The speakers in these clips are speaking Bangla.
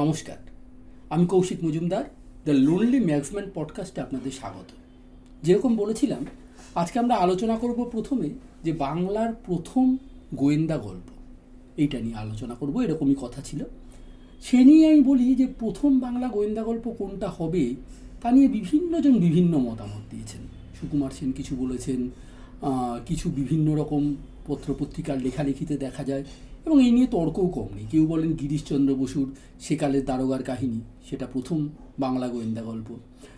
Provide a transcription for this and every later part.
নমস্কার। আমি Koushik Majumdar the lonely maxman পডকাস্টে আপনাদের স্বাগত। যেরকম বলেছিলাম, আজকে আমরা আলোচনা করব প্রথমে যে বাংলার প্রথম গোয়েন্দা গল্প। এইটা নিয়ে আলোচনা করব, এরকমই কথা ছিল। সে নিয়ে আমি বলি যে প্রথম বাংলা গোয়েন্দা গল্প কোনটা হবে, তা নিয়ে বিভিন্নজন বিভিন্ন মতামত দিয়েছেন। সুকুমার সেন কিছু বলেছেন কিছু বিভিন্ন রকম পত্রপত্রিকার লেখালেখিতে দেখা যায়। এবং এই নিয়ে তর্কও কম নেই। কেউ বলেন গিরিশচন্দ্র বসুর সেকালের দারোগার কাহিনী, সেটা প্রথম বাংলা গোয়েন্দা গল্প।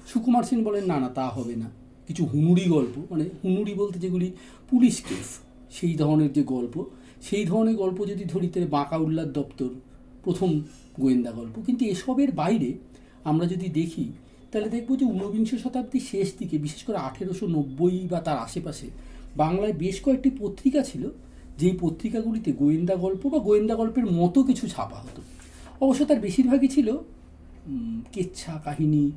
সুকুমার সেন বলেন, না না, তা হবে না। কিছু হুনুরি গল্প মানে হুনুরি বলতে যেগুলি পুলিশ কেস, সেই ধরনের যে গল্প, সেই ধরনের গল্প যদি ধরি, তাহলে বাঁকা উল্লার দপ্তর প্রথম গোয়েন্দা গল্প। কিন্তু এসবের বাইরে আমরা যদি দেখি, তাহলে দেখব যে ঊনবিংশ শতাব্দীর শেষ দিকে, বিশেষ করে আঠেরোশো নব্বই বা তার আশেপাশে, বাংলায় বেশ কয়েকটি পত্রিকা ছিল যেই পত্রিকাগুলিতে গোয়েন্দা গল্প বা গোয়েন্দা গল্পের মতো কিছু ছাপা হতো। অবশ্য তার বেশিরভাগই ছিল কেচ্ছা কাহিনী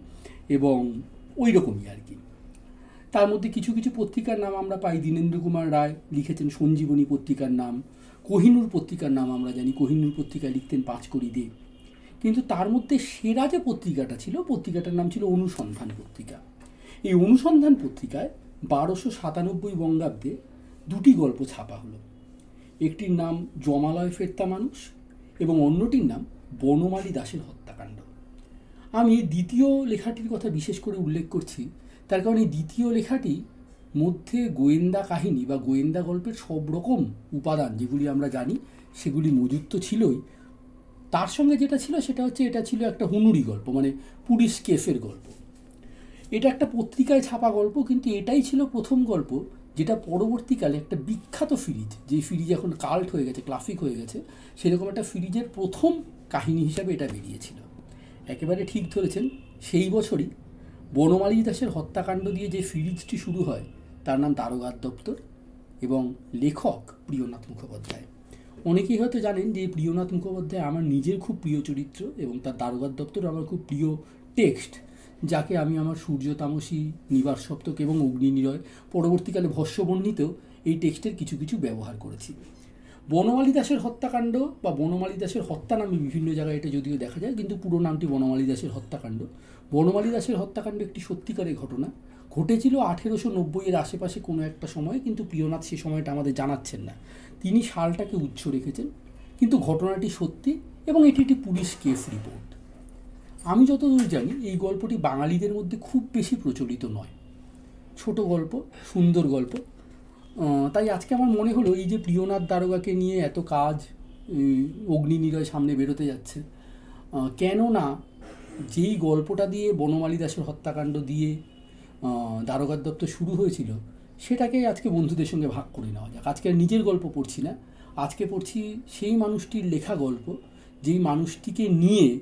এবং ওই রকমই আর কি। তার মধ্যে কিছু কিছু পত্রিকার নাম আমরা পাই, দীনেন্দ্র কুমার রায় লিখেছেন সঞ্জীবনী পত্রিকার নাম, কোহিনুর পত্রিকার নাম আমরা জানি, কোহিনুর পত্রিকায় লিখতেন পাঁচকড়ি দে। কিন্তু তার মধ্যে সেরা যে পত্রিকাটা ছিল, পত্রিকাটার নাম ছিল অনুসন্ধান পত্রিকা। এই অনুসন্ধান পত্রিকায় বারোশো সাতানব্বই বঙ্গাব্দে দুটি গল্প ছাপা হলো। একটির নাম জমালয় ফেরতা মানুষ এবং অন্যটির নাম বনমালী দাসের হত্যাকাণ্ড। আমি দ্বিতীয় লেখাটির কথা বিশেষ করে উল্লেখ করছি, তার কারণ এই দ্বিতীয় লেখাটি মধ্যে গোয়েন্দা কাহিনী বা গোয়েন্দা গল্পের সব রকম উপাদান যেগুলি আমরা জানি, সেগুলি মজুদ তো ছিলই। তার সঙ্গে যেটা ছিল সেটা হচ্ছে, এটা ছিল একটা হুনুরি গল্প মানে পুলিশ কেসের গল্প। এটা একটা পত্রিকায় ছাপা গল্প, কিন্তু এটাই ছিল প্রথম গল্প যেটা পরবর্তীকালে একটা বিখ্যাত সিরিজ যে সিরিজ এখন কাল্ট হয়ে গেছে ক্লাসিক হয়ে গেছে, সেরকম একটা সিরিজের প্রথম কাহিনী হিসাবে এটা বেরিয়েছিল। একেবারে ঠিক ধরেছেন, সেই বছরই বনমালী দাসের হত্যাকাণ্ড দিয়ে যে সিরিজটি শুরু হয়, তার নাম দারোগার দপ্তর এবং লেখক প্রিয়নাথ মুখোপাধ্যায়। অনেকেই হয়তো জানেন যে প্রিয়নাথ মুখোপাধ্যায় আমার নিজের খুব প্রিয় চরিত্র এবং তার দারোগার দপ্তর আমার খুব প্রিয় টেক্সট। যাকে আমি আমার সূর্য তামসী নিবাস সপ্তক এবং অগ্নি নিরয় পরবর্তীকালে ভস্যবর্ণিতেও এই টেক্সটের কিছু কিছু ব্যবহার করেছি। বনমালী দাসের হত্যাকাণ্ড বা বনমালী দাসের হত্যা নামে বিভিন্ন জায়গায় এটা যদিও দেখা যায়, কিন্তু পুরো নামটি বনমালী দাসের হত্যাকাণ্ড। বনমালী দাসের হত্যাকাণ্ড একটি সত্যিকারের ঘটনা। ঘটেছিল আঠেরোশো নব্বইয়ের আশেপাশে কোনো একটা সময়, কিন্তু প্রিয়নাথ সে সময়টা আমাদের জানাচ্ছেন না। তিনি সালটাকে উচ্চ রেখেছেন, কিন্তু ঘটনাটি সত্যি এবং এটি একটি পুলিশ কেস রিপোর্ট। আমি যতদূর জানি এই গল্পটি বাঙালিদের মধ্যে খুব বেশি প্রচলিত নয়। ছোট গল্প সুন্দর গল্প। তাই আজকে আমার মনে হলো এই যে প্রিয়নাথ দারোগাকে নিয়ে এত কাজ অগ্নি নিরয় সামনে বেরোতে যাচ্ছে আহ, কেন না যেই গল্পটা দিয়ে বনমালী দাসের হত্যাকাণ্ড দিয়ে দারোগার দপ্তর শুরু হয়েছিল সেটাকে আজকে বন্ধুদের সঙ্গে ভাগ করে নেওয়া যাক। আজকে নিজের গল্প পড়ছি না। আজকে পড়ছি সেই মানুষটির লেখা গল্প যেই মানুষটিকে নিয়ে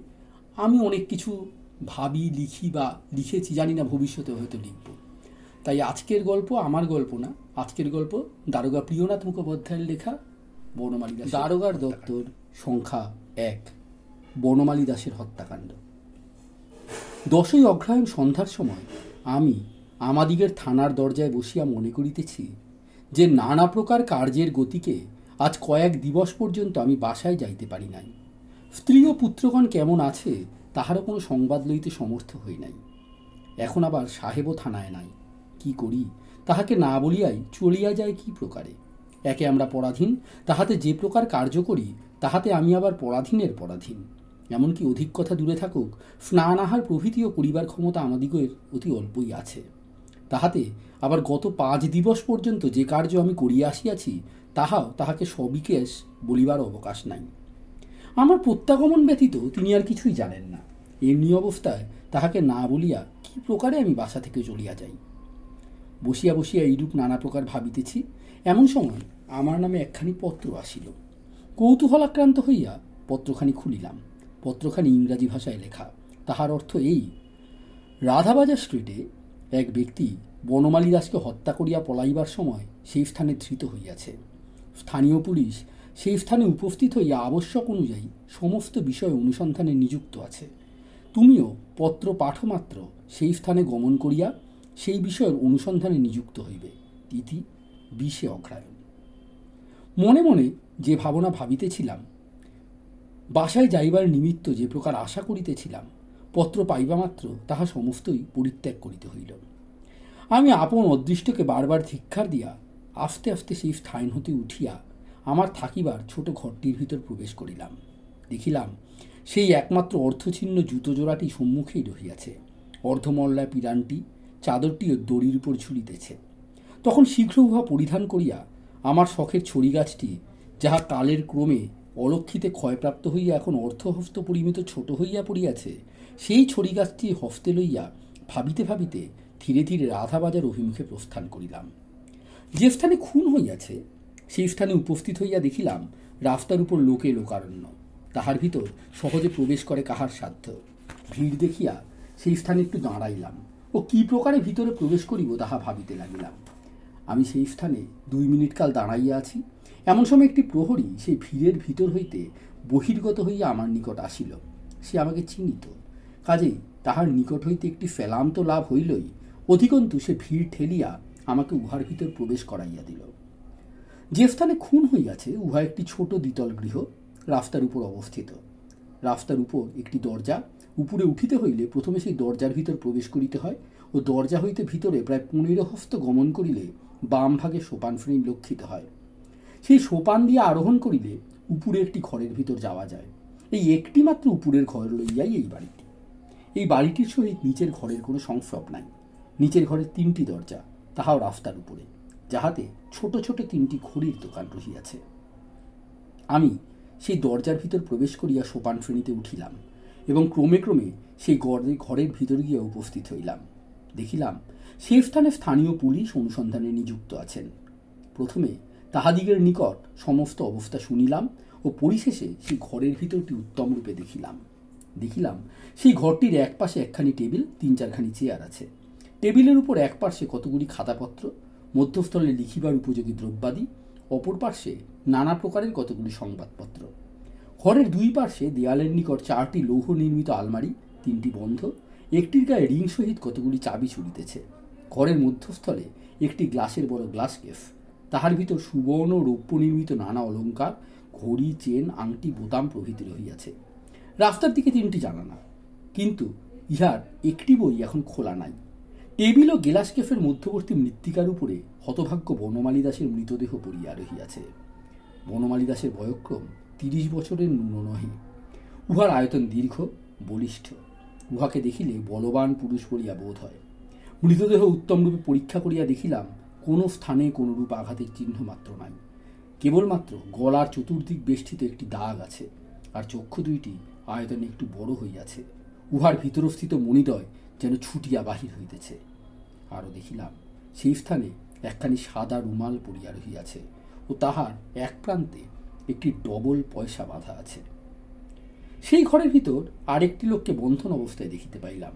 আমি অনেক কিছু ভাবি লিখি বা লিখেছি জানি না ভবিষ্যতে হয়তো লিখব। তাই আজকের গল্প আমার গল্প না আজকের গল্প দারোগা প্রিয়নাথ মুখোপাধ্যায়ের লেখা বনমালী দাস দারোগার দপ্তর সংখ্যা এক বনমালী দাসের হত্যাকাণ্ড। দশই অগ্রহায়ণ সন্ধ্যার সময় আমি আমাদিগের থানার দরজায় বসিয়া মনে করিতেছি যে নানা প্রকার কার্যের গতিকে আজ কয়েক দিবস পর্যন্ত আমি বাসায় যাইতে পারি নাই। স্ত্রী ও পুত্রগণ কেমন আছে, তাহারও কোনো সংবাদ লইতে সমর্থ হই নাই। এখন আবার সাহেবও থানায় নাই। কি করি? তাহাকে না বলিয়াই চলিয়া যায় কি প্রকারে? একে আমরা পরাধীন, তাহাতে যে প্রকার কার্য করি, তাহাতে আমি আবার পরাধীনের পরাধীন। এমনকি অধিক কথা দূরে থাকুক, স্নান আহার প্রভৃতিও করিবার ক্ষমতা আমাদিগের অতি অল্পই আছে। তাহাতে আবার গত পাঁচ দিবস পর্যন্ত যে কার্য আমি করিয়া আসিয়াছি, তাহাও তাহাকে সবিকেশ বলিবার অবকাশ নাই। আমার প্রত্যাগমন ব্যতীত তিনি আর কিছুই জানেন না। এমনি অবস্থায় তাহাকে না বলিয়া কি প্রকারে আমি বাসা থেকে চলিয়া যাই। বসিয়া বসিয়া এইরূপ নানা প্রকার ভাবিতেছি, এমন সময় আমার নামে একখানি পত্র আসিল। কৌতূহলাক্রান্ত হইয়া পত্রখানি খুলিলাম। পত্রখানি ইংরাজি ভাষায় লেখা। তাহার অর্থ এই, রাধাবাজার স্ট্রিটে এক ব্যক্তি বনমালী দাসকে হত্যা করিয়া পলাইবার সময় সেই স্থানে ধৃত হইয়াছে। স্থানীয় পুলিশ সেই স্থানে উপস্থিত হইয়া আবশ্যক অনুযায়ী সমস্ত বিষয় অনুসন্ধানে নিযুক্ত আছে। তুমিও পত্র পাঠমাত্র সেই স্থানে গমন করিয়া সেই বিষয়ের অনুসন্ধানে নিযুক্ত হইবে। তিথি বিশে অগ্রায়ণ মনে মনে যে ভাবনা ভাবিতেছিলাম, বাসায় যাইবার নিমিত্ত যে প্রকার আশা করিতেছিলাম, পত্র পাইবা মাত্র তাহা সমস্তই পরিত্যাগ করিতে হইল। আমি আপন অদৃষ্টকে বারবার ধিক্ষার দিয়া আস্তে আস্তে সেই স্থান হতে উঠিয়া আমার থাকিবার ছোট ঘরটির ভিতর প্রবেশ করিলাম। দেখিলাম সেই একমাত্র অর্থছিন্ন জুতো জোড়াটি সম্মুখেই রহিয়াছে। অর্ধমল্লা পিরানটি চাদরটিও দড়ির উপর ঝুলিতেছে। তখন শীঘ্র উহা পরিধান করিয়া আমার শখের ছড়ি গাছটি যাহা কালের ক্রমে অলক্ষিতে ক্ষয়প্রাপ্ত হইয়া এখন অর্থহস্ত পরিমিত ছোট হইয়া পড়িয়াছে, সেই ছড়ি গাছটি হস্তে লইয়া ভাবিতে ভাবিতে ধীরে ধীরে রাধাবাজার অভিমুখে প্রস্থান করিলাম। যে স্থানে খুন হইয়াছে সেই স্থানে উপস্থিত হইয়া দেখিলাম রাস্তার উপর লোকে লোকারণ্য। তাহার ভিতর সহজে প্রবেশ করে কাহার সাধ্য। ভিড় দেখিয়া সেই স্থানে একটু দাঁড়াইলাম। ও কি প্রকারে ভিতরে প্রবেশ করিব তাহা ভাবিতে লাগিলাম। আমি সেই স্থানে দুই মিনিট কাল দাঁড়াইয়া আছি। এমন সময় একটি প্রহরী সেই ভিড়ের ভিতর হইতে বহির্গত হইয়া আমার নিকট আসিল। সে আমাকে চিনিত। কাজেই তাহার নিকট হইতে একটি ফেলাম তো লাভ হইলই। অধিকন্তু সে ভিড় ঠেলিয়া আমাকে উহার ভিতর প্রবেশ করাইয়া দিল। যে স্থানে খুন হইয়াছে উহা একটি ছোট দ্বিতল গৃহ, রাস্তার উপর অবস্থিত। রাস্তার উপর একটি দরজা, উপরে উঠিতে হইলে প্রথমে সেই দরজার ভিতর প্রবেশ করিতে হয় ও দরজা হইতে ভিতরে প্রায় পনেরো হস্ত গমন করিলে বাম ভাগে সোপান শ্রেণি লক্ষিত হয়। সেই সোপান দিয়ে আরোহণ করিলে উপরে একটি ঘরের ভিতর যাওয়া যায়। এই একটি মাত্র উপরের ঘর লইয়াই এই বাড়িটি। এই বাড়িটির সহিত নিচের ঘরের কোনো সংস্রব নাই। নিচের ঘরের তিনটি দরজা, তাহাও রাস্তার উপরে। যাহাতে ছোট ছোট তিনটি ঘড়ির দোকান রহিয়াছে। আমি সেই দরজার ভিতর প্রবেশ করিয়া সোপান শ্রেণীতে উঠিলাম এবং ক্রমে ক্রমে সেই গড়ে, ঘরের ভিতর গিয়া উপস্থিত হইলাম। দেখিলাম সেই স্থানে স্থানীয় পুলিশ অনুসন্ধানে নিযুক্ত আছেন। প্রথমে তাহাদিগের নিকট সমস্ত অবস্থা শুনিলাম ও পরিশেষে সেই ঘরের ভিতরটি উত্তম রূপে দেখিলাম। দেখিলাম সেই ঘরটির এক পাশে একখানি টেবিল, তিন চারখানি চেয়ার আছে। টেবিলের উপর এক পার্শ্বে কতগুলি খাতাপত্র মধ্যস্থলে লিখিবার উপযোগী দ্রব্যাদি, অপর পার্শ্বে নানা প্রকারের কতগুলি সংবাদপত্র। ঘরের দুই পার্শ্বে দেয়ালের নিকট চারটি লৌহ নির্মিত আলমারি, তিনটি বন্ধ, একটির গায়ে রিং সহিত কতগুলি চাবি চুরিতেছে ঘরের মধ্যস্থলে একটি গ্লাসের বড় গ্লাস কেস। তাহার ভিতর সুবর্ণ রৌপ্য নির্মিত নানা অলঙ্কার, ঘড়ি, চেন, আংটি, বোতাম প্রভৃতি রহিয়াছে। রাস্তার দিকে তিনটি জানানা কিন্তু ইহার একটি বই এখন খোলা নাই। টেবিল ও গেলাস কেফের মধ্যবর্তী মৃত্তিকার উপরে হতভাগ্য বনমালী দাসের মৃতদেহ পড়িয়া রহিয়াছে। বনমালী দাসের বয়ক্রম তিরিশ বছরের ন্যূন নহে। উহার আয়তন দীর্ঘ, বলিষ্ঠ। উহাকে দেখিলে বলবান পুরুষ বলিয়া বোধ হয়। মৃতদেহ উত্তমরূপে পরীক্ষা করিয়া দেখিলাম, কোনো স্থানে কোনরূপ আঘাতের চিহ্ন মাত্র নাই। কেবলমাত্র গলার চতুর্দিক বেষ্টিত একটি দাগ আছে, আর চক্ষু দুইটি আয়তনে একটু বড় হইয়াছে। উহার ভিতরস্থিত মণিদয় যেন ছুটিয়া বাহির হইতেছে। আরও দেখিলাম, সেই স্থানে একখানি সাদা রুমাল পড়িয়া রহিয়াছে ও তাহার এক প্রান্তে একটি ডবল পয়সা বাঁধা আছে। সেই ঘরের ভিতর আরেকটি লোককে বন্ধন অবস্থায় দেখিতে পাইলাম।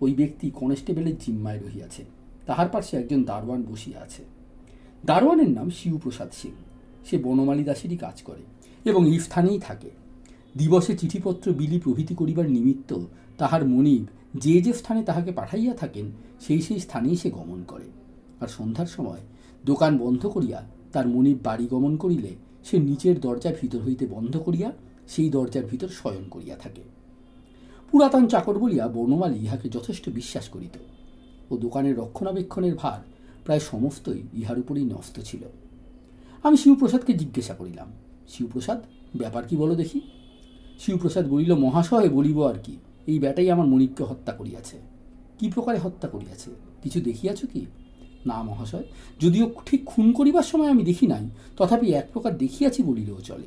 ওই ব্যক্তি কনস্টেবলের জিম্মায় রহিয়াছে। তাহার পাশে একজন দারোয়ান বসিয়া আছে। দারোয়ানের নাম শিবপ্রসাদ সিং। সে বনমালী দাসেরই কাজ করে এবং এই স্থানেই থাকে। দিবসে চিঠিপত্র বিলি প্রভৃতি করিবার নিমিত্ত তাহার মনিব যে যে স্থানে তাহাকে পাঠাইয়া থাকেন, সেই সেই স্থানেই সে গমন করে। আর সন্ধ্যার সময় দোকান বন্ধ করিয়া তার মনিব বাড়ি গমন করিলে, সে নিচের দরজা ভিতর হইতে বন্ধ করিয়া সেই দরজার ভিতর শয়ন করিয়া থাকে। পুরাতন চাকর বলিয়া বর্ণমালী ইহাকে যথেষ্ট বিশ্বাস করিত। ও দোকানের রক্ষণাবেক্ষণের ভার প্রায় সমস্তই ইহার উপরেই ন্যস্ত ছিল। আমি শিবপ্রসাদকে জিজ্ঞাসা করিলাম, শিবপ্রসাদ, ব্যাপার কি বলো দেখি? শিবপ্রসাদ বলিল, মহাশয়, বলিব আর কি। এই ব্যাটাই আমার মনিককে হত্যা করিয়াছে। কি প্রকারে হত্যা করিয়াছে? কিছু দেখিয়াছ কি? না, মহাশয়, যদিও ঠিক খুন করিবার সময় আমি দেখি নাই, তথাপি এক প্রকার দেখিয়াছি বলিলেও চলে।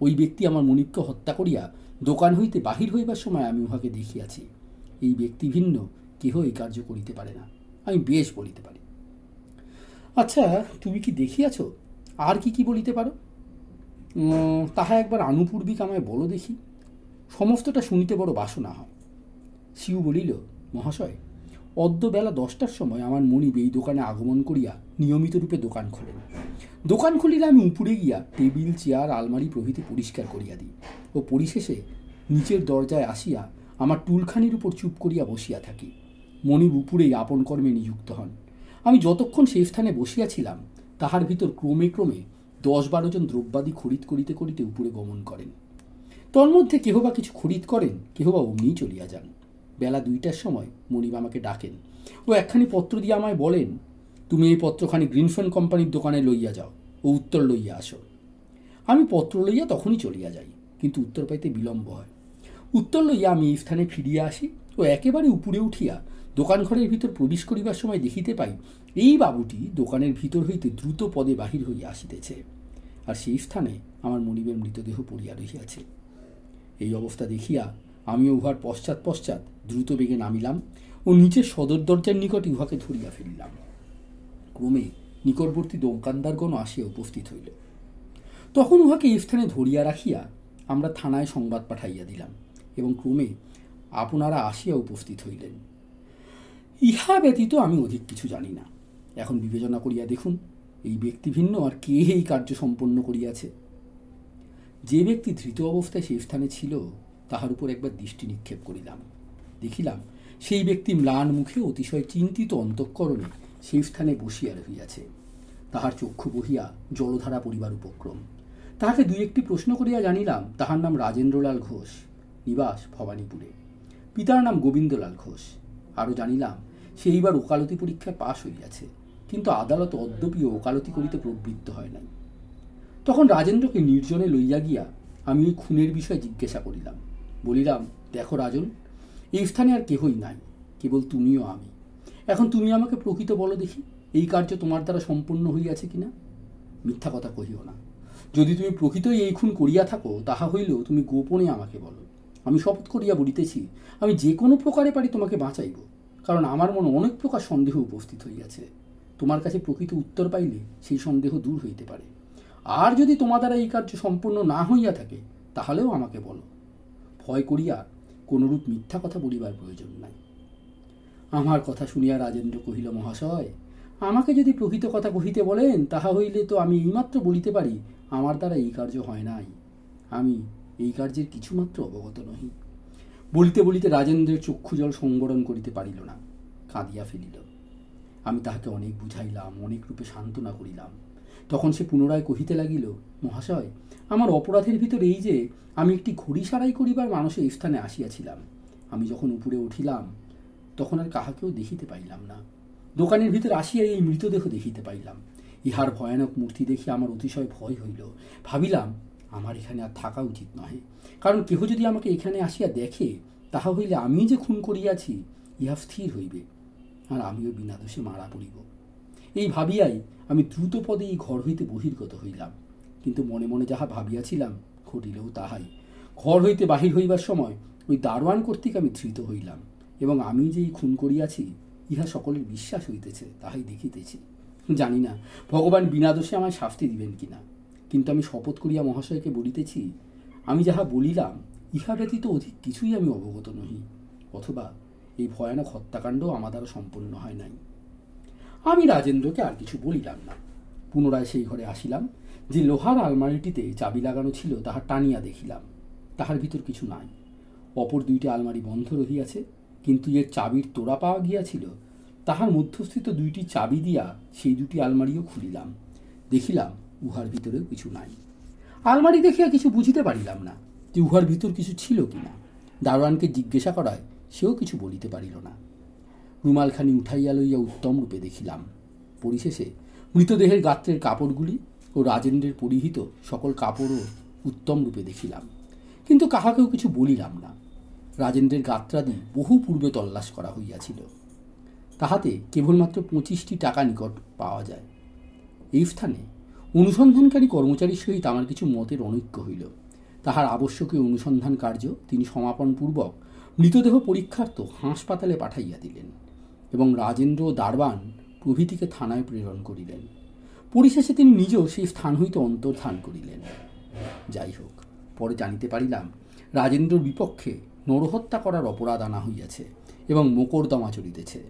ওই ব্যক্তি আমার মনিককে হত্যা করিয়া দোকান হইতে বাহির হইবার সময় আমি উহাকে দেখিয়াছি। এই ব্যক্তি ভিন্ন, কেহ এই কার্য করিতে পারে না। আমি বেশ বলিতে পারি। আচ্ছা তুমি কি দেখিয়াছ? আর কি কি বলিতে পারো? তাহা একবার আনুপূর্বিক আমায় বলো দেখি। সমস্তটা শুনিতে বড় বাসনা হয়। শিউ বলিল, মহাশয় অদ্য বেলা দশটার সময় আমার মনিব এই দোকানে আগমন করিয়া নিয়মিত রূপে দোকান খোলেন। দোকান খুলিলে আমি উপরে গিয়া টেবিল, চেয়ার, আলমারি প্রভৃতি পরিষ্কার করিয়া দিই ও পরিশেষে নিচের দরজায় আসিয়া আমার টুলখানির উপর চুপ করিয়া বসিয়া থাকি। মনিব উপরেই আপন কর্মে নিযুক্ত হন। আমি যতক্ষণ সেই স্থানে বসিয়াছিলাম, তাহার ভিতর ক্রমে ক্রমে দশ বারো জন দ্রব্যাদি খরিদ করিতে করিতে উপরে গমন করেন। তন্মধ্যে কেহ বা কিছু খরিদ করেন, কেহ বা অমনিই চলিয়া যান। বেলা দুইটার সময় মনিব আমাকে ডাকেন। ও একখানি পত্র দিয়ে আমায় বলেন, তুমি এই পত্রখানি গ্রিনফেন কোম্পানির দোকানে লইয়া যাও, ও উত্তর লইয়া আসো। আমি পত্র লইয়া তখনই চলিয়া যাই, কিন্তু উত্তর পাইতে বিলম্ব হয়। উত্তর লইয়া আমি এই স্থানে ফিরিয়া আসি ও একেবারে উপরে উঠিয়া দোকান ঘরের ভিতর প্রবেশ করিবার সময় দেখিতে পাই, এই বাবুটি দোকানের ভিতর হইতে দ্রুত পদে বাহির হইয়া আসিতেছে। আর সেই স্থানে আমার মনিবের মৃতদেহ পড়িয়া রহিয়াছে। এই অবস্থা দেখিয়া আমিও উহার পশ্চাৎ পশ্চাৎ দ্রুত বেগে নামিলাম ও নিচের সদর দরজার নিকট উহাকে ধরিয়া ফেলিলাম। ক্রমে নিকটবর্তী দোকানদারগণ আসিয়া উপস্থিত হইল। তখন উহাকে স্থানে ধরিয়া রাখিয়া আমরা থানায় সংবাদ পাঠাইয়া দিলাম এবং ক্রমে আপনারা আসিয়া উপস্থিত হইলেন। ইহা ব্যতীত আমি অধিক কিছু জানি না। এখন বিবেচনা করিয়া দেখুন, এই ব্যক্তি ভিন্ন আর কে এই কার্য সম্পন্ন করিয়াছে? যে ব্যক্তি ধৃত অবস্থায় সেই স্থানে ছিল তাহার উপর একবার দৃষ্টি নিক্ষেপ করিলাম। দেখিলাম সেই ব্যক্তি ম্লান মুখে অতিশয় চিন্তিত অন্তঃকরণে সেই স্থানে বসিয়া রহিয়াছে। তাহার চক্ষু বহিয়া জলধারা পরিবার উপক্রম। তাহাকে দুই একটি প্রশ্ন করিয়া জানিলাম, তাহার নাম রাজেন্দ্রলাল ঘোষ, নিবাস ভবানীপুরে। পিতার নাম গোবিন্দলাল ঘোষ। আরও জানিলাম, সে এইবার ওকালতি পরীক্ষায় পাশ হইয়াছে, কিন্তু আদালত অদ্যপিও ওকালতি করিতে প্রবৃত্ত হয় নাই। তখন রাজেন্দ্রকে নির্জনে লইয়া গিয়া আমি ওই খুনের বিষয়ে জিজ্ঞাসা করিলাম। বলিলাম দেখো রাজন এই স্থানে আর কেহই নাই, কেবল তুমিও আমি। এখন তুমি আমাকে প্রকৃত বলো দেখি, এই কার্য তোমার দ্বারা সম্পন্ন হইয়াছে কিনা? মিথ্যা কথা কহিও না। যদি তুমি প্রকৃতই এই খুন করিয়া থাকো, তাহা হইলেও তুমি গোপনে আমাকে বলো। আমি শপথ করিয়া বলিতেছি, আমি যে কোনো প্রকারে পারি তোমাকে বাঁচাইব, কারণ আমার মনে অনেক প্রকার সন্দেহ উপস্থিত হইয়াছে। তোমার কাছে প্রকৃত উত্তর পাইলে সেই সন্দেহ দূর হইতে পারে। আর যদি তোমার দ্বারা এই কার্য সম্পূর্ণ না হইয়া থাকে, তাহলেও আমাকে বলো। ভয় করিয়া কোনরূপ মিথ্যা কথা বলিবার প্রয়োজন নাই। আমার কথা শুনিয়া রাজেন্দ্র কহিল, মহাশয়, আমাকে যদি প্রকৃত কথা কহিতে বলেন, তাহা হইলে তো আমি এইমাত্র বলিতে পারি, আমার দ্বারা এই কার্য হয় নাই। আমি এই কার্যের কিছুমাত্র অবগত নহি। বলিতে বলিতে রাজেন্দ্রের চক্ষু জল সংবরণ করিতে পারিল না, কাঁদিয়া ফেলিল। আমি তাহাকে অনেক বুঝাইলাম, অনেক রূপে সান্ত্বনা করিলাম। তখন সে পুনরায় কহিতে লাগিল, মহাশয় আমার অপরাধের ভিতর এই যে আমি একটি ঘড়ি সারাই করিবার মানুষের স্থানে আসিয়াছিলাম। আমি যখন উপরে উঠিলাম, তখন আর কাহাকেও দেখিতে পাইলাম না। দোকানের ভিতর আসিয়া এই মৃতদেহ দেখিতে পাইলাম। ইহার ভয়ানক মূর্তি দেখে আমার অতিশয় ভয় হইল। ভাবিলাম, আমার এখানে আর থাকা উচিত নহে। কারণ কেহ যদি আমাকে এখানে আসিয়া দেখে, তাহা হইলে আমি যে খুন করিয়াছি, ইহা স্থির হইবে, আর আমিও বিনা দোষে মারা পড়িব। এই ভাবিয়াই আমি দ্রুত পদে এই ঘর হইতে বহির্গত হইলাম। কিন্তু মনে মনে যাহা ভাবিয়াছিলাম, ঘটিলেও তাহাই। ঘর হইতে বাহির হইবার সময় ওই দারোয়ান কর্তৃক আমি ধৃত হইলাম এবং আমি যে এই খুন করিয়াছি, ইহা সকলের বিশ্বাস হইতেছে, তাহাই দেখিতেছি। জানি না, ভগবান বিনা দোষে আমায় শাস্তি দিবেন কিনা। কিন্তু আমি শপথ করিয়া মহাশয়কে বলিতেছি, আমি যাহা বলিলাম, ইহা ব্যতীত অধিক কিছুই আমি অবগত নহি, অথবা এই ভয়ানক হত্যাকাণ্ড আমার দ্বারা সম্পন্ন হয় নাই। আমি রাজেন্দ্রকে আর কিছু বলিলাম না। পুনরায় সেই ঘরে আসিলাম যে লোহার আলমারিটিতে চাবি লাগানো ছিল, তাহা টানিয়া দেখিলাম। তাহার ভিতর কিছু নাই। অপর দুইটি আলমারি বন্ধ রহিয়াছে, কিন্তু এর চাবির তোড়া পাওয়া গিয়াছিল, তাহার মধ্যস্থিত দুইটি চাবি দিয়া সেই দুটি আলমারিও খুলিলাম। দেখিলাম উহার ভিতরেও কিছু নাই। আলমারি দেখিয়া কিছু বুঝিতে পারিলাম না যে উহার ভিতর কিছু ছিল কি না দারোয়ানকে জিজ্ঞাসা করায় সেও কিছু বলিতে পারিল না। রুমালখানি উঠাইয়া লইয়া উত্তম রূপে দেখিলাম। পরিশেষে মৃতদেহের গাত্রের কাপড়গুলি ও রাজেন্দ্রের পরিহিত সকল কাপড়ও উত্তম রূপে দেখিলাম। কিন্তু কাহাকেও কিছু বলিলাম না। রাজেন্দ্রের গাত্রাদি বহু পূর্বে তল্লাশ করা হইয়াছিল। তাহাতে কেবলমাত্র পঁচিশটি টাকা নিকট পাওয়া যায়। এই স্থানে অনুসন্ধানকারী কর্মচারীর সহিত আমার কিছু মতের অনৈক্য হইল। তাহার আবশ্যকীয় অনুসন্ধান কার্য তিনি সমাপনপূর্বক মৃতদেহ পরীক্ষার্থ হাসপাতালে পাঠাইয়া দিলেন এবং রাজেন্দ্র দারবান প্রভৃতিকে থানায় প্রেরণ করিলেন। পরিশেষে তিনি নিজেও সেই স্থান হইতে অন্তর্ধান করিলেন। যাই হোক, পরে জানিতে পারিলাম, রাজেন্দ্রর বিপক্ষে নরহত্যা করার অপরাধ আনা হইয়াছে এবং মোকদ্দমা চলিতেছে।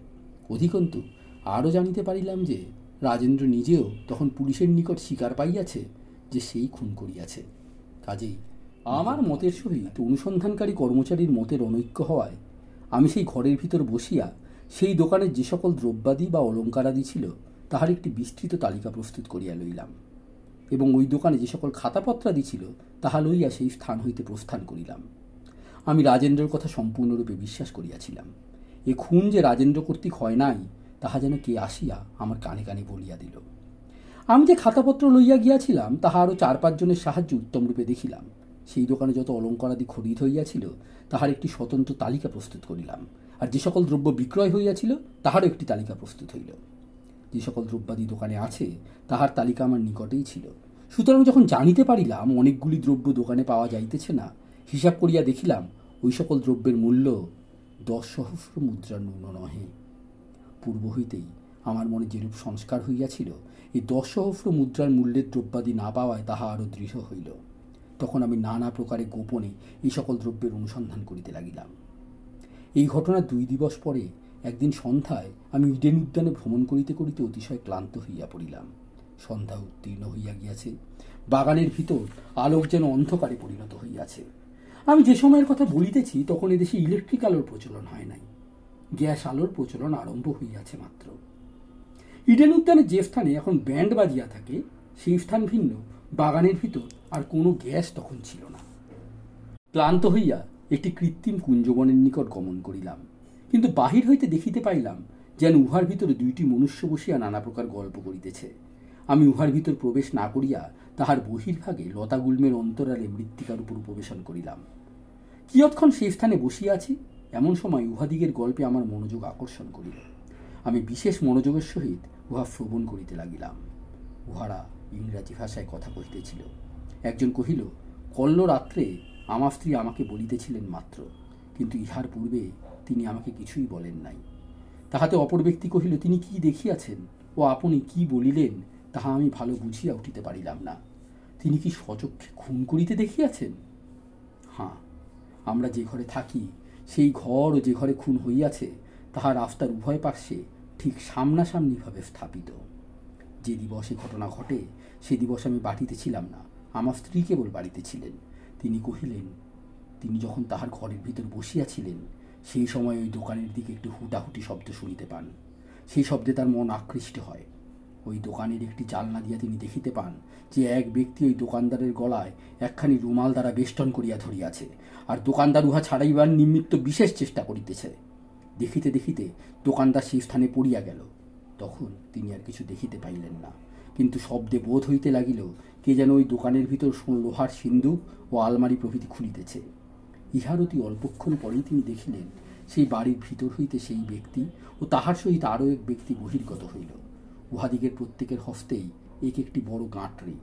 অধিকন্তু, আরও জানিতে পারিলাম যে, রাজেন্দ্র নিজেও তখন পুলিশের নিকট স্বীকার পাইয়াছে যে সেই খুন করিয়াছে। কাজেই আমার মতের সহিত অনুসন্ধানকারী কর্মচারীর মতের অনৈক্য হওয়ায় আমি সেই ঘরের ভিতর বসিয়া সেই দোকানের যে সকল দ্রব্যাদি বা অলঙ্কারাদি ছিল তাহার একটি বিস্তৃত তালিকা প্রস্তুত করিয়া লইলাম। এবং ওই দোকানে যে সকল খাতাপত্রাদি ছিল, তাহা লইয়া সেই স্থান হইতে প্রস্থান করিলাম। আমি রাজেন্দ্রর কথা সম্পূর্ণরূপে বিশ্বাস করিয়াছিলাম। এ খুন যে রাজেন্দ্র কর্তৃক হয় নাই, তাহা যেন কে আসিয়া আমার কানে কানে বলিয়া দিল। আমি যে খাতাপত্র লইয়া গিয়াছিলাম, তাহা আরও চার পাঁচজনের সাহায্যে উত্তমরূপে দেখিলাম। সেই দোকানে যত অলঙ্কারাদি খরিদ হইয়াছিল, তাহার একটি স্বতন্ত্র তালিকা প্রস্তুত করিলাম। আর যে সকল দ্রব্য বিক্রয় হইয়াছিল, তাহারও একটি তালিকা প্রস্তুত হইল। যে সকল দ্রব্যাদি দোকানে আছে, তাহার তালিকা আমার নিকটেই ছিল। সুতরাং যখন জানিতে পারিলাম, অনেকগুলি দ্রব্য দোকানে পাওয়া যাইতেছে না, হিসাব করিয়া দেখিলাম, ওই সকল দ্রব্যের মূল্য দশ সহস্র মুদ্রার ন্যূন নহে। পূর্ব হইতেই আমার মনে যেরূপ সংস্কার হইয়াছিল, এই দশ সহস্র মুদ্রার মূল্যের দ্রব্যাদি না পাওয়ায় তাহা আরও দৃঢ় হইল। তখন আমি নানা প্রকারে গোপনে এই সকল দ্রব্যের অনুসন্ধান করিতে লাগিলাম। এই ঘটনার দুই দিবস পরে একদিন সন্ধ্যায় আমি ইডেন উদ্যানে ভ্রমণ করিতে করিতে অতিশয় ক্লান্ত হইয়া পড়িলাম। সন্ধ্যা উত্তীর্ণ হইয়া গিয়াছে। বাগানের ভিতর আলোক যেন অন্ধকারে পরিণত হইয়াছে। আমি যে সময়ের কথা বলিতেছি, তখন এদেশে ইলেকট্রিক আলোর প্রচলন হয় নাই। গ্যাস আলোর প্রচলন আরম্ভ হইয়াছে মাত্র। ইডেন উদ্যানের যে স্থানে এখন ব্যান্ড বাজিয়া থাকে, সেই স্থান ভিন্ন, বাগানের ভিতর আর কোনো গ্যাস তখন ছিল না। ক্লান্ত হইয়া একটি কৃত্রিম কুঞ্জবনের নিকট গমন করিলাম। কিন্তু বাহির হইতে দেখিতে পাইলাম যেন উহার ভিতরে দুইটি মনুষ্য বসিয়া নানা প্রকার গল্প করিতেছে। আমি উহার ভিতর প্রবেশ না করিয়া তাহার বহির্ভাগে লতাগুল্মের অন্তরালে মৃত্তিকার উপর উপবেশন করিলাম। কিয়ৎক্ষণ সেই স্থানে বসিয়া আছি, এমন সময় উহাদিগের গল্পে আমার মনোযোগ আকর্ষণ করিল। আমি বিশেষ মনোযোগের সহিত উহা শ্রবণ করিতে লাগিলাম। উহারা ইংরাজি ভাষায় কথা কহিতেছিল। একজন কহিল কল্ল রাত্রে আমার স্ত্রী আমাকে বলিতেছিলেন মাত্র, কিন্তু ইহার পূর্বে তিনি আমাকে কিছুই বলেন নাই। তাহাতে অপর ব্যক্তি কহিল, তিনি কি দেখিয়াছেন? ও আপনি কি বলিলেন? তাহা আমি ভালো বুঝিয়া উঠিতে পারিলাম না। তিনি কি সচক্ষে খুন করিতে দেখিয়াছেন? হাঁ, আমরা যে ঘরে থাকি, সেই ঘর ও যে ঘরে খুন হইয়াছে, তাহা রাস্তার উভয় পার্শ্বে ঠিক সামনাসামনিভাবে স্থাপিত। যে দিবসে ঘটনা ঘটে, সে দিবস আমি বাড়িতে ছিলাম না, আমার স্ত্রী কেবল বাড়িতে ছিলেন। তিনি কহিলেন, তিনি যখন তাহার ঘরের ভিতর বসিয়াছিলেন সেই সময় ওই দোকানের দিকে একটু হুটাহুটি শব্দ শুনিতে পান। সেই শব্দে তার মন আকৃষ্ট হয়। ওই দোকানের একটি জালনা দিয়া তিনি দেখিতে পান যে এক ব্যক্তি ওই দোকানদারের গলায় একখানি রুমাল দ্বারা বেষ্টন করিয়া ধরিয়াছে আর দোকানদার উহা ছাড়াইবার নিমিত্ত বিশেষ চেষ্টা করিতেছে। দেখিতে দেখিতে দোকানদার সেই স্থানে পড়িয়া গেল। তখন তিনি আর কিছু দেখিতে পাইলেন না। কিন্তু শব্দে বোধ হইতে লাগিল, কে যেন ওই দোকানের ভিতর লোহার সিন্দুক ও আলমারি প্রভৃতি খুলিতেছে। ইহার অতি অল্পক্ষণ পরেই তিনি দেখিলেন, সেই বাড়ির ভিতর হইতে সেই ব্যক্তি ও তাহার সহিত আরও এক ব্যক্তি বহির্গত হইল। উহাদিগের প্রত্যেকের হস্তেই এক একটি বড় গাঁটরি।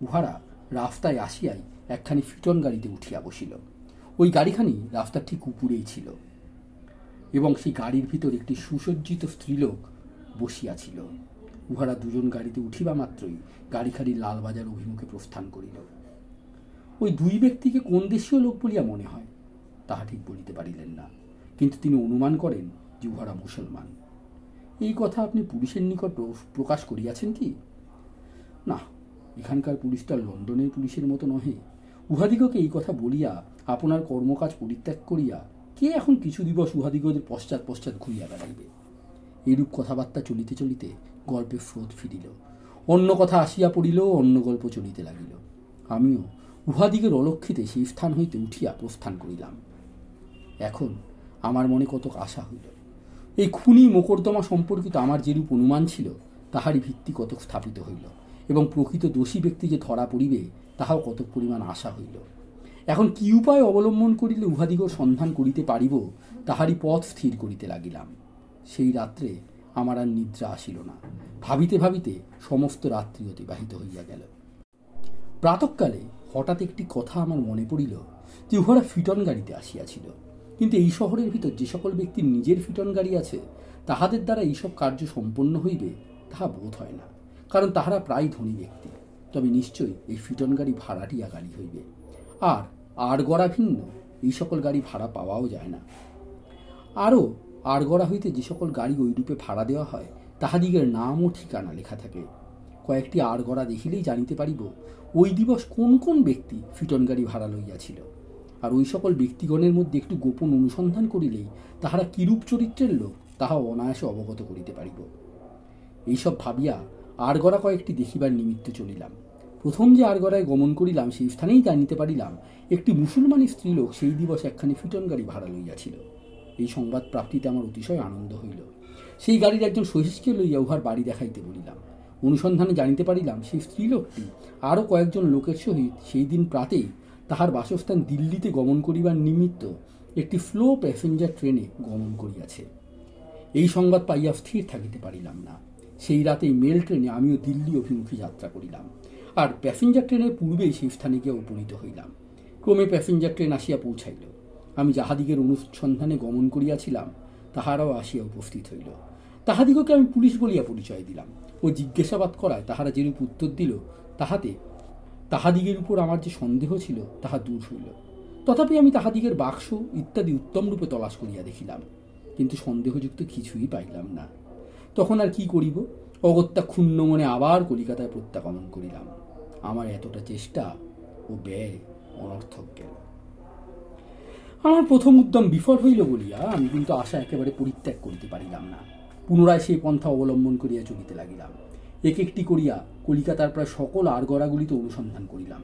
উহারা রাস্তায় আসিয়াই একখানি ফিটন গাড়িতে উঠিয়া বসিল। ওই গাড়িখানি রাস্তার ঠিক উপরেই ছিল এবং সেই গাড়ির ভিতর একটি সুসজ্জিত স্ত্রীলোক বসিয়াছিল উহারা দুজন গাড়িতে উঠিবা মাত্রই গাড়িখানি লালবাজার অভিমুখে প্রস্থান করিল। ওই দুই ব্যক্তিকে কোন দেশীয় লোক বলিয়া মনে হয়? তাহা ঠিক বলিতে পারিলেন না। কিন্তু তিনি অনুমান করেন যে উহারা মুসলমান। এই কথা আপনি পুলিশের নিকট প্র- প্রকাশ করিয়াছেন কি? না, এখানকার পুলিশ তো আর লন্ডনের পুলিশের মতো নহে। উহাদিগকে এই কথা বলিয়া আপনার কর্মকাজ পরিত্যাগ করিয়া কে এখন কিছু দিবস উহাদিগদের পশ্চাৎ পশ্চাৎ ঘুরিয়া বেড়াইবে? এইরূপ কথাবার্তা চলিতে চলিতে গল্পে স্রোত ফিরিল। অন্য কথা আসিয়া পড়িল, অন্য গল্প চলিতে লাগিল। আমিও উহাদিগের অলক্ষিতে সেই স্থান হইতে উঠিয়া প্রস্থান করিলাম। এখন আমার মনে কতক আশা হইল। এই খুনি মোকদ্দমা সম্পর্কিত আমার যেরূপ অনুমান ছিল, তাহারই ভিত্তি কতক স্থাপিত হইল এবং প্রকৃত দোষী ব্যক্তি যে ধরা পড়িবে, তাহাও কতক পরিমাণ আশা হইল। এখন কি উপায় অবলম্বন করিলে উহাদিগর সন্ধান করিতে পারিব, তাহারই পথ স্থির করিতে লাগিলাম। সেই রাত্রে আমার আর নিদ্রা আসিল না। ভাবিতে ভাবিতে সমস্ত রাত্রি অতিবাহিত হইয়া গেল। প্রাতঃকালে হঠাৎ একটি কথা আমার মনে পড়িল যে উহারা ফিটন গাড়িতে আসিয়াছিল। কিন্তু এই শহরের ভিতর যে সকল ব্যক্তির নিজের ফিটন গাড়ি আছে, তাহাদের দ্বারা এইসব কার্য সম্পন্ন হইবে তাহা বোধ হয় না, কারণ তাহারা প্রায় ধনী ব্যক্তি। তবে নিশ্চয়ই এই ফিটন গাড়ি ভাড়াটিয়া গাড়ি হইবে। আর আড়গড়া ভিন্ন, এই সকল গাড়ি ভাড়া পাওয়াও যায় না। আরও আড়গড়া হইতে যে সকল গাড়ি ওইরূপে ভাড়া দেওয়া হয়, তাহাদিগের নাম ও ঠিকানা লেখা থাকে। কয়েকটি আড়গড়া দেখিলেই জানিতে পারিব, ওই দিবস কোন কোন ব্যক্তি ফিটন গাড়ি ভাড়া লইয়াছিল। আর ওই সকল ব্যক্তিগণের মধ্যে একটু গোপন অনুসন্ধান করিলেই তাহারা কিরূপ চরিত্রের লোক, তাহা অনায়াসে অবগত করিতে পারিব। এইসব ভাবিয়া আড়গড়া কয়েকটি দেখিবার নিমিত্তে চলিলাম। প্রথম যে আড়গড়ায় গমন করিলাম, সেই স্থানেই জানিতে পারিলাম, একটি মুসলমানি স্ত্রীলোক সেই দিবস একখানি ফিটন গাড়ি ভাড়া লইয়াছিল। এই সংবাদ প্রাপ্তিতে আমার অতিশয় আনন্দ হইল। সেই গাড়ির একজন সহিষ্কে লইয়া উহার বাড়ি দেখাইতে বলিলাম। অনুসন্ধানে জানিতে পারিলাম, সেই স্ত্রীলোকটি আরও কয়েকজন লোকের সহিত সেই দিন প্রাতেই তাহার বাসস্থান দিল্লিতে গমন করিবার নিমিত্ত একটি ফ্লো প্যাসেঞ্জার ট্রেনে গমন করিয়াছে। এই সংবাদ পাইয়া স্থির থাকিতে পারিলাম না। সেই রাতেই মেল ট্রেনে আমিও দিল্লি অভিমুখী যাত্রা করিলাম। আর প্যাসেঞ্জার ট্রেনের পূর্বেই সেই স্থানে গিয়ে উপনীত হইলাম। ক্রমে প্যাসেঞ্জার ট্রেন আসিয়া পৌঁছাইল। আমি যাহাদিগের অনুসন্ধানে গমন করিয়াছিলাম, তাহারাও আসিয়া উপস্থিত হইল। তাহাদিগকে আমি পুলিশ বলিয়া পরিচয় দিলাম ও জিজ্ঞাসাবাদ করায় তাহারা যেরূপ উত্তর দিল, তাহাতে তাহাদিগের উপর আমার যে সন্দেহ ছিল, তাহা দূর হইল। তথাপি আমি তাহাদিগের বাক্স ইত্যাদি উত্তম রূপে তলাশ করিয়া দেখিলাম, কিন্তু সন্দেহযুক্ত কিছুই পাইলাম না। তখন আর কি করিব? অগত্যা ক্ষুণ্ণ মনে আবার কলিকাতায় প্রত্যাগমন করিলাম। আমার এতটা চেষ্টা ও ব্যয় অনর্থক গেল আমার প্রথম উদ্যম বিফল হইল বলিয়া আমি কিন্তু আশা একেবারে পরিত্যাগ করিতে পারিলাম না। পুনরায় সেই পন্থা অবলম্বন করিয়া চলিতে লাগিলাম। এক একটি করিয়া কলিকাতার প্রায় সকল আরগড়াগুলিতে অনুসন্ধান করিলাম।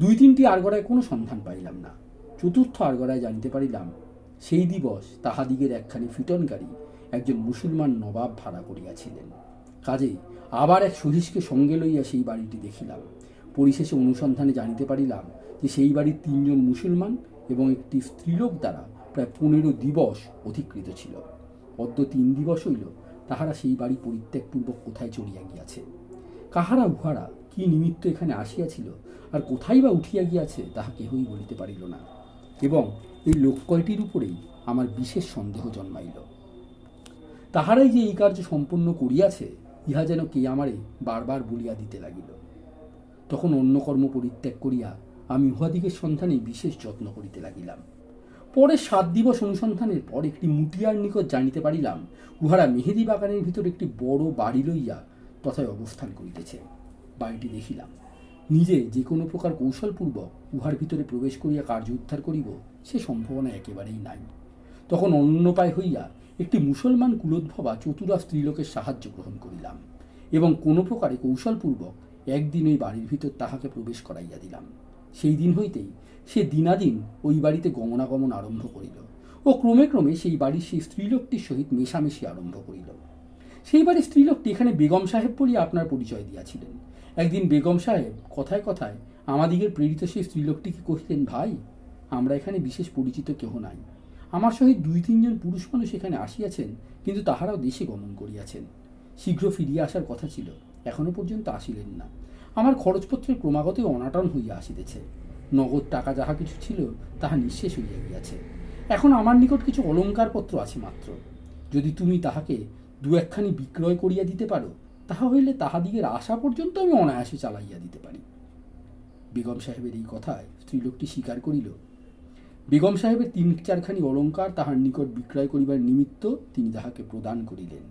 দুই তিনটি আরগড়ায় কোনো সন্ধান পাইলাম না। চতুর্থ আরগড়ায় জানিতে পারিলাম, সেই দিবস তাহাদিগের একখানি ফিটনকারী একজন মুসলমান নবাব ভাড়া করিয়াছিলেন। কাজেই আবার এক সহিষ্কে সঙ্গে লইয়া সেই বাড়িটি দেখিলাম। পরিশেষে অনুসন্ধানে জানিতে পারিলাম যে সেই বাড়ির তিনজন মুসলমান এবং একটি স্ত্রীলোক দ্বারা প্রায় পনেরো দিবস অধিকৃত ছিল। অদ্য তিন দিবস হইল তাহারা সেই বাড়ি পরিত্যাগপূর্বক কোথায় চলিয়া গিয়াছে? কাহারা উহারা কি নিমিত্ত এখানে আসিয়াছিল আর কোথায় বা উঠিয়া গিয়াছে তাহা কেহই বলিতে পারিল না। এবং এই লোক কয়টির উপরেই আমার বিশেষ সন্দেহ জন্মাইল। তাহারাই যে এই কার্য সম্পন্ন করিয়াছে, ইহা যেন কে আমারে বারবার বলিয়া দিতে লাগিল। তখন অন্য কর্ম পরিত্যাগ করিয়া আমি উহাদিগের সন্ধানে বিশেষ যত্ন করিতে লাগিলাম। পরে সাত দিবস অনুসন্ধানের পর একটি মুটিয়ার নিকট জানিতে পারিলাম, উহারা মেহেদি বাগানের ভিতর একটি বড় বাড়ি লইয়া তথায় অবস্থান করিতেছে। বাড়িটি দেখিলাম। নিজে যে কোনো প্রকার কৌশলপূর্বক উহার ভিতরে প্রবেশ করিয়া কার্য উদ্ধার করিব, সে সম্ভাবনা একেবারেই নাই। তখন অন্যপায় হইয়া একটি মুসলমান কুলোদ্ভবা চতুরা স্ত্রীলোকের সাহায্য গ্রহণ করিলাম এবং কোনো প্রকারে কৌশলপূর্বক একদিন ওই বাড়ির ভিতর তাহাকে প্রবেশ করাইয়া দিলাম। সেই দিন হইতেই সে দিনাদিন ওই বাড়িতে গমনাগমন আরম্ভ করিল ও ক্রমে ক্রমে সেই বাড়ির সেই স্ত্রীলোকটির সহিত মেশামেশি আরম্ভ করিল। সেই বাড়ির স্ত্রীলোকটি এখানে বেগম সাহেব বলিয়া আপনার পরিচয় দিয়াছিলেন। একদিন বেগম সাহেব কথায় কথায় আমাদিগের প্রেরিত সেই স্ত্রীলোকটিকে কহিলেন, ভাই, আমরা এখানে বিশেষ পরিচিত কেহ নাই। আমার সহিত দুই তিনজন পুরুষ মানুষ এখানে আসিয়াছেন, কিন্তু তাহারাও দেশে গমন করিয়াছেন। শীঘ্র ফিরিয়া আসার কথা ছিল এখনও পর্যন্ত আসিলেন না। আমার খরচপত্রের ক্রমাগতই অনাটন হইয়া আসিতেছে। নগদ টাকা যাহা কিছু ছিল, তাহা নিঃশেষ হইয়া গিয়াছে। এখন আমার নিকট কিছু অলঙ্কারপত্র আছে মাত্র। যদি তুমি তাহাকে দু একখানি বিক্রয় করিয়া দিতে পারো, তাহা হইলে তাহাদিগের আশা পর্যন্ত আমি অনায়াসে চালাইয়া দিতে পারি। বেগম সাহেবের এই কথায় স্ত্রীলোকটি স্বীকার করিল, বেগম সাহেবের তিন চারখানি অলঙ্কার তাহার নিকট বিক্রয় করিবার নিমিত্ত তিনি তাহাকে প্রদান করিলেন।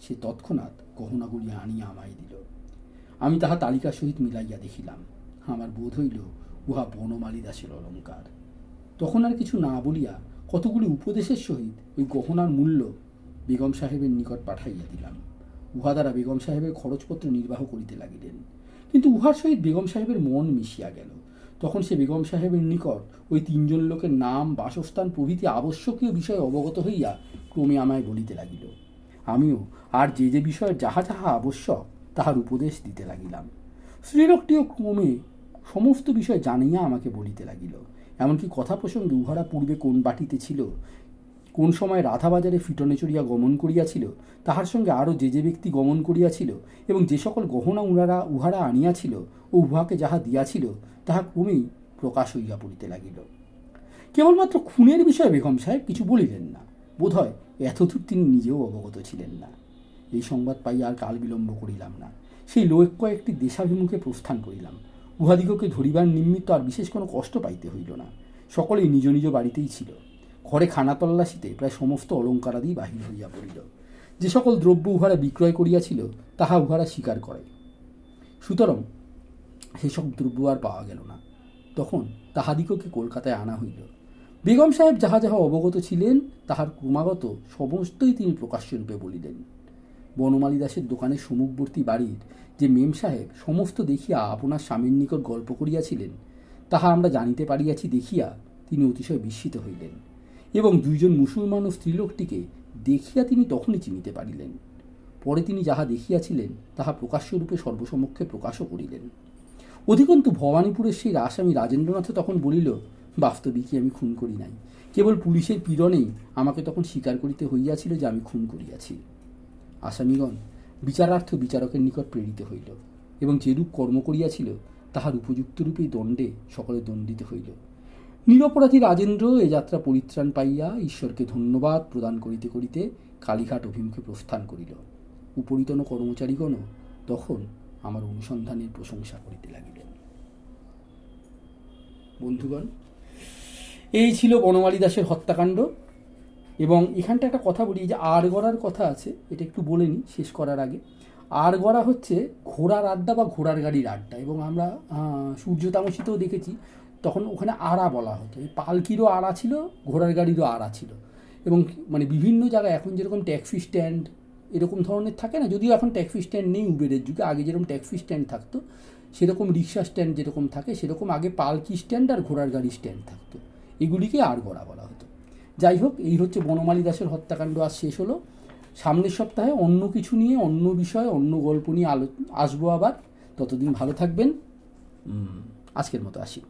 সে তৎক্ষণাৎ গহনাগুলি আনিয়া আমায় দিল। আমি তাহা তালিকার সহিত মিলাইয়া দেখিলাম। আমার বোধ হইল উহা বনমালী দাসের অলঙ্কার। তখন আর কিছু না বলিয়া কতগুলি উপদেশের সহিত ওই গহনার মূল্য বেগম সাহেবের নিকট পাঠাইয়া দিলাম। উহা দ্বারা বেগম সাহেবের খরচপত্র নির্বাহ করিতে লাগিলেন। কিন্তু উহার সহিত বেগম সাহেবের মন মিশিয়া গেল। তখন সে বেগম সাহেবের নিকট ওই তিনজন লোকের নাম, বাসস্থান প্রভৃতি আবশ্যকীয় বিষয়ে অবগত হইয়া ক্রমে আমায় বলিতে লাগিল, আমিও আর যে যে বিষয়ে যাহা যাহা আবশ্যক তাহার উপদেশ দিতে লাগিলাম। স্ত্রীলোকটিও ক্রমে সমস্ত বিষয় জানিয়া আমাকে বলিতে লাগিল। এমনকি কথা প্রসঙ্গে উহারা পূর্বে কোন বাটিতে ছিল, কোন সময় রাধাবাজারে ফিটনে চড়িয়া গমন করিয়াছিল, তাহার সঙ্গে আরও যে যে ব্যক্তি গমন করিয়াছিল এবং যে সকল গহনা উহারা উহারা আনিয়াছিল ও উহাকে যাহা দিয়াছিল, তাহা ক্রমেই প্রকাশ হইয়া পড়িতে লাগিল। কেবলমাত্র খুনের বিষয়ে বেগম সাহেব কিছু বলিলেন না। বোধহয় এতদূর তিনি নিজেও অবগত ছিলেন না। এই সংবাদ পাইয়া আর কাল বিলম্ব করিলাম না। সেই লোক কয়েকটি দেশাভিমুখে প্রস্থান করিলাম। উহাদিগকে ধরিবার নিমিত্ত আর বিশেষ কোনো কষ্ট পাইতে হইল না। সকলেই নিজ নিজ বাড়িতেই ছিল। ঘরে খানা তল্লাশিতে প্রায় সমস্ত অলঙ্কারাদি বাহির হইয়া পড়িল। যে সকল দ্রব্য উহারা বিক্রয় করিয়াছিল, তাহা উহারা স্বীকার করে। সুতরাং সেসব দ্রব্য আর পাওয়া গেল না। তখন তাহাদিগকে কলকাতায় আনা হইল। বেগম সাহেব যাহা যাহা অবগত ছিলেন, তাহার ক্রমাগত সমস্তই তিনি প্রকাশ্যরূপে বলিলেন। বনমালী দাসের দোকানের সম্মুখবর্তী বাড়ির যে মেম সাহেব সমস্ত দেখিয়া আপনার স্বামীর নিকট গল্প করিয়াছিলেন, তাহা আমরা জানিতে পারিয়াছি দেখিয়া তিনি অতিশয় বিস্মিত হইলেন এবং দুইজন মুসলমান ও স্ত্রীলোকটিকে দেখিয়া তিনি তখনই চিনিতে পারিলেন। পরে তিনি যাহা দেখিয়াছিলেন, তাহা প্রকাশ্যরূপে সর্বসমক্ষে প্রকাশও করিলেন। অধিকন্তু ভবানীপুরের সেই আসামি রাজেন্দ্রনাথ তখন বলিল, বাস্তবিকই আমি খুন করি নাই। কেবল পুলিশের পীড়নেই আমাকে তখন স্বীকার করিতে হইয়াছিল যে আমি খুন করিয়াছি। আসামিগণ বিচারার্থ বিচারকের নিকট প্রেরিত হইল এবং যেরূপ কর্ম করিয়াছিল, তাহার উপযুক্ত রূপেই দণ্ডে সকলে দণ্ডিত হইল। নিরপরাধী রাজেন্দ্র এ যাত্রা পরিত্রাণ পাইয়া ঈশ্বরকে ধন্যবাদ প্রদান করিতে করিতে কালীঘাট অভিমুখে প্রস্থান করিল। উপরিতন কর্মচারীগণও তখন আমার অনুসন্ধানের প্রশংসা করিতে লাগিলেন। বন্ধুগণ, এই ছিল বনমালী দাসের হত্যাকাণ্ড। এবং এখানটা একটা কথা বলি যে আর গড়ার কথা আছে, এটা একটু বলে নিই শেষ করার আগে। আর গড়া হচ্ছে ঘোড়ার আড্ডা বা ঘোড়ার গাড়ির আড্ডা এবং আমরা সূর্য তামসিতেও দেখেছি, তখন ওখানে আড়া বলা হতো। এই পালকিরও আড়া ছিল, ঘোড়ার গাড়িরও আড়া ছিল। এবং মানে বিভিন্ন জায়গায় এখন যেরকম ট্যাক্সি স্ট্যান্ড এরকম ধরনের থাকে না, যদিও এখন ট্যাক্সি স্ট্যান্ড নেই উবেরের যুগে, আগে যেরকম ট্যাক্সি স্ট্যান্ড থাকতো, সেরকম রিক্সা স্ট্যান্ড যেরকম থাকে, সেরকম আগে পালকি স্ট্যান্ড আর ঘোড়ার গাড়ি স্ট্যান্ড থাকতো। এগুলিকে আর গড়া বলা হতো। যাই হোক এই হচ্ছে বনমালী দাসের হত্যাকাণ্ড। আজ শেষ হলো। সামনের সপ্তাহে অন্য কিছু নিয়ে অন্য বিষয়ে অন্য গল্প নিয়ে আলো আসব আবার। ততদিন ভালো থাকবেন। আজকের মতো আসি।